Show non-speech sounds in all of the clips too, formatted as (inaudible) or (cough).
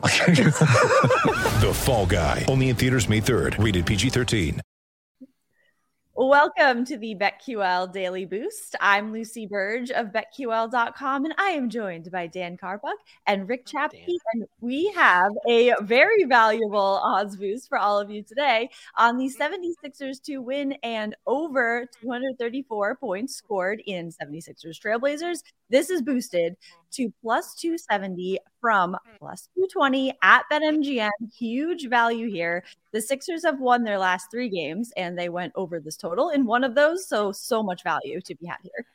(laughs) The Fall Guy. Only in theaters May 3rd. Rated PG-13. Welcome to the BetQL Daily Boost. I'm Lucy Burdge of BetQL.com, and I am joined by Dan Karpuc and Rick Chapke. And we have a very valuable odds boost for all of you today on the 76ers to win and over 234 points scored in 76ers Trailblazers. This is boosted to plus 270 from hmm. plus 220 at BetMGM. Huge value here. The Sixers have won their last three games and they went over this total in one of those. So, so much value to be had here.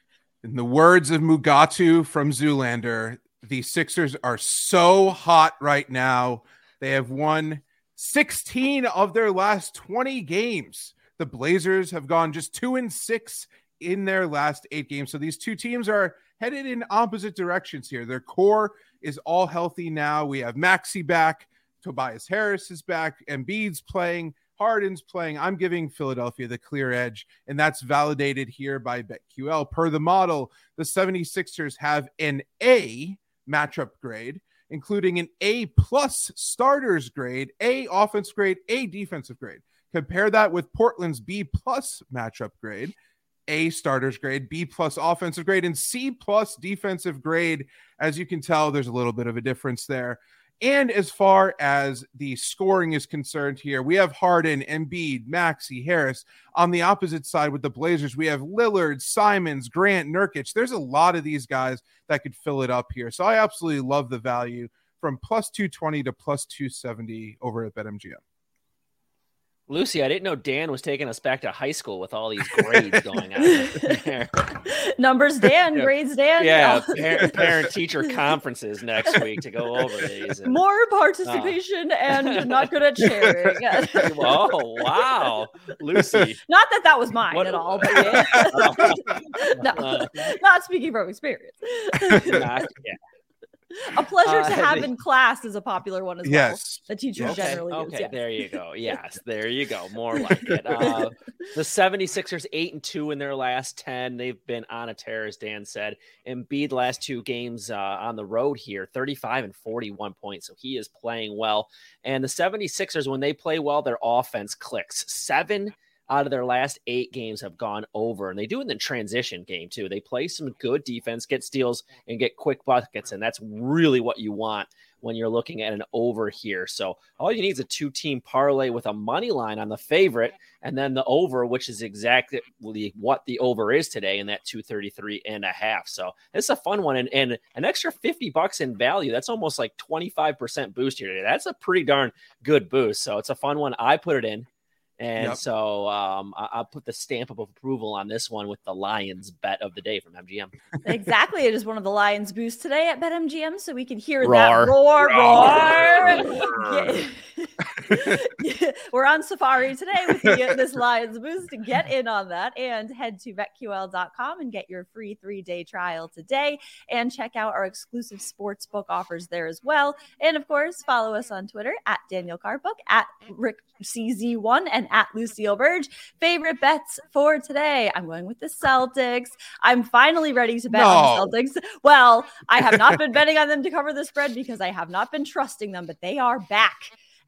In the words of Mugatu from Zoolander, the Sixers are so hot right now. They have won 16 of their last 20 games. The Blazers have gone just two and six in their last eight games. So these two teams are headed in opposite directions here. Their core is all healthy now. We have Maxey back, Tobias Harris is back, Embiid's playing, Harden's playing. I'm giving Philadelphia the clear edge, and that's validated here by BetQL. Per the model, the 76ers have an A matchup grade, including an A plus starters grade, A offense grade, A defensive grade. Compare that with Portland's B plus matchup grade. A starters grade, B plus offensive grade, and C plus defensive grade. As you can tell, there's a little bit of a difference there. And as far as the scoring is concerned here, we have Harden, Embiid, Maxey, Harris. On the opposite side with the Blazers, we have Lillard, Simons, Grant, Nurkic. There's a lot of these guys that could fill it up here. So I absolutely love the value from plus 220 to plus 270 over at BetMGM. Lucy, I didn't know Dan was taking us back to high school with all these grades going on. (laughs) Numbers Dan, Yeah. grades Dan. yeah, (laughs) parent, parent teacher conferences next week to go over these. and- More participation and not good at sharing. (laughs) oh wow, Lucy. Not that that was mine What- at all, but yeah. no, Uh, not speaking from experience. not- yeah. A pleasure Uh, to (laughs) have the- in class is a popular one as Yes. well. The teachers Okay, generally okay, use. Yeah. there you go. Yes, there you go. More like it. (laughs) Uh, the 76ers 8 and 2 in their last 10. They've been on a tear, as Dan said. Embiid last two games uh, on the road here, 35 and 41 points. So he is playing well. And the 76ers, when they play well, their offense clicks. Seven out of their last eight games have gone over, and they do in the transition game too. They play some good defense, get steals, and get quick buckets, and that's really what you want when you're looking at an over here. So all you need is a two-team parlay with a money line on the favorite, and then the over, which is exactly what the over is today, in that 233 and a half. So it's a fun one, and, and an extra 50 bucks in value. That's almost like 25% boost here today. That's a pretty darn good boost. So it's a fun one. I put it in. And Yep. so um, I- I'll put the stamp of approval on this one with the Lions bet of the day from MGM. exactly. It is one of the Lions boosts today at BetMGM, so we can hear Roar. that roar, Roar. roar. (laughs) Yeah. (laughs) We're on Safari today with the, this Lions boost. Get in on that and head to betql.com and get your free three day trial today and check out our exclusive sports book offers there as well. And of course, follow us on Twitter at Daniel Karpuc, at Rick CZ1, and at Lucille Burdge. Favorite bets for today? I'm going with the Celtics. I'm finally ready to bet on the Celtics. Well, I have not been (laughs) betting on them to cover the spread because I have not been trusting them, but they are back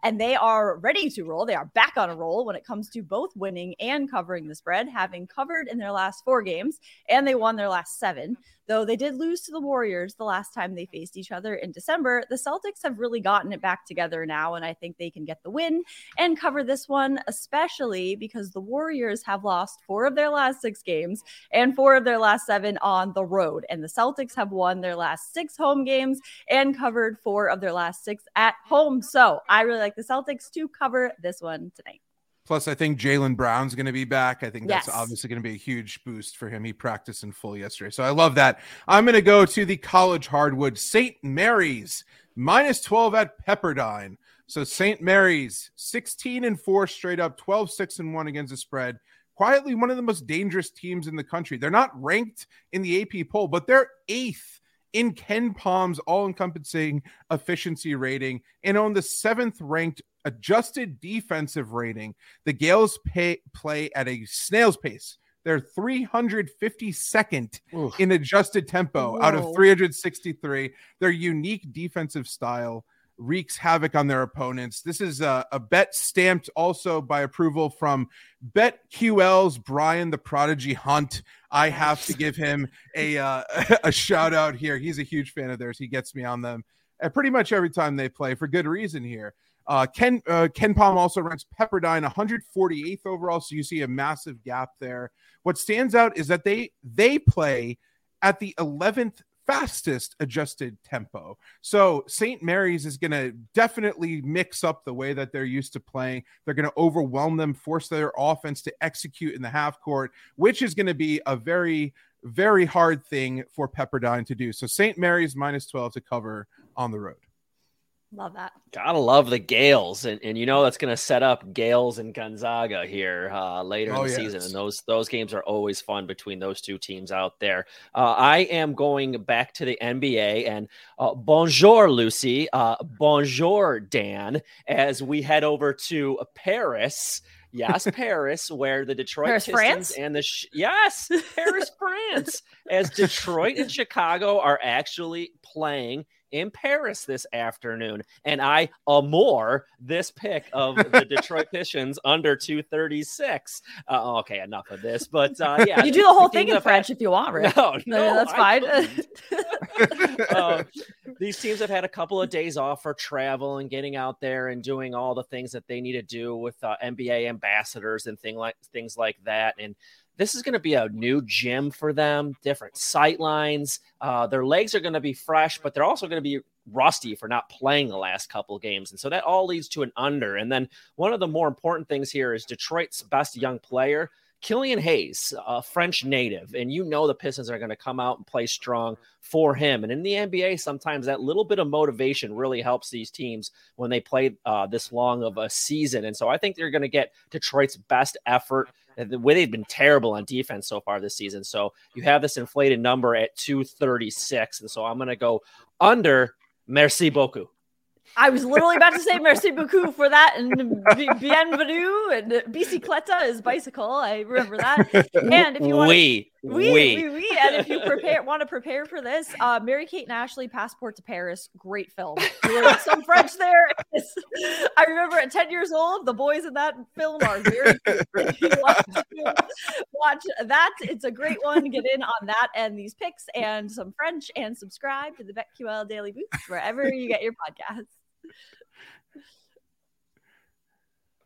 and they are ready to roll. They are back on a roll when it comes to both winning and covering the spread, having covered in their last four games, and they won their last seven. Though they did lose to the Warriors the last time they faced each other in December, the Celtics have really gotten it back together now, and I think they can get the win and cover this one, especially because the Warriors have lost four of their last six games and four of their last seven on the road. And the Celtics have won their last six home games and covered four of their last six at home. So I really like the Celtics to cover this one tonight. Plus, I think Jaylen Brown's going to be back. I think that's Yes. obviously going to be a huge boost for him. He practiced in full yesterday. So I love that. I'm going to go to the college hardwood St. Mary's minus 12 at Pepperdine. So St. Mary's 16 and 4 straight up, 12 6 and 1 against the spread. Quietly one of the most dangerous teams in the country. They're not ranked in the AP poll, but they're eighth in KenPom's all encompassing efficiency rating and on the seventh ranked adjusted defensive rating. The Gaels pay, play at a snail's pace. They're 352nd Oof. in adjusted tempo out of 363. Their unique defensive style wreaks havoc on their opponents. This is a, a bet stamped also by approval from BetQL's Brian the Prodigy Hunt. I have to give him a uh, (laughs) a shout out here. He's a huge fan of theirs. He gets me on them uh, pretty much every time they play for good reason here. Uh, Ken uh, KenPom also ranks Pepperdine 148th overall, so you see a massive gap there. What stands out is that they they play at the 11th fastest adjusted tempo. So St. Mary's is going to definitely mix up the way that they're used to playing. They're going to overwhelm them, force their offense to execute in the half court, which is going to be a very very hard thing for Pepperdine to do. So St. Mary's minus 12 to cover on the road. Love that. Gotta love the Gaels, and, and you know that's going to set up Gaels and Gonzaga here uh, later Oh, in the yes. season, and those those games are always fun between those two teams out there. Uh, I am going back to the NBA, and uh, bonjour, Lucy. Uh, bonjour, Dan. As we head over to Paris. Yes, (laughs) Paris, where the Detroit Paris, Pistons France? and the sh- yes, Paris, France, as (laughs) Detroit and Chicago are actually playing in Paris this afternoon. And I amour this pick of the (laughs) Detroit Pistons under 236. Uh, okay, enough of this. But uh, (laughs) yeah, You do the whole thing in French had- if you want, Rick. No, no, that's fine. Uh, (laughs) these teams have had a couple of days off for travel and getting out there and doing all the things that they need to do with uh, NBA ambassadors and thing like things like that. And this is going to be a new gym for them, different sight lines. Uh, their legs are going to be fresh, but they're also going to be rusty for not playing the last couple games. And so that all leads to an under. And then one of the more important things here is Detroit's best young player. Killian Hayes, a French native, and you know the Pistons are going to come out and play strong for him. And in the NBA, sometimes that little bit of motivation really helps these teams when they play uh, this long of a season. And so I think they're going to get Detroit's best effort. The way they've been terrible on defense so far this season. So you have this inflated number at 236. And so I'm going to go under Merci beaucoup. I was literally about to say merci beaucoup for that and bienvenue and bicicleta is bicycle. I remember that. And if you want we, we, we, we, and if you prepare want to prepare for this, uh, Mary Kate and Ashley, Passport to Paris, great film. (laughs) Some French there. I remember at 10 years old, the boys in that film are very cute. If you want to watch that. It's a great one. Get in on that and these picks and some French and subscribe to the BetQL Daily Boost wherever you get your podcasts.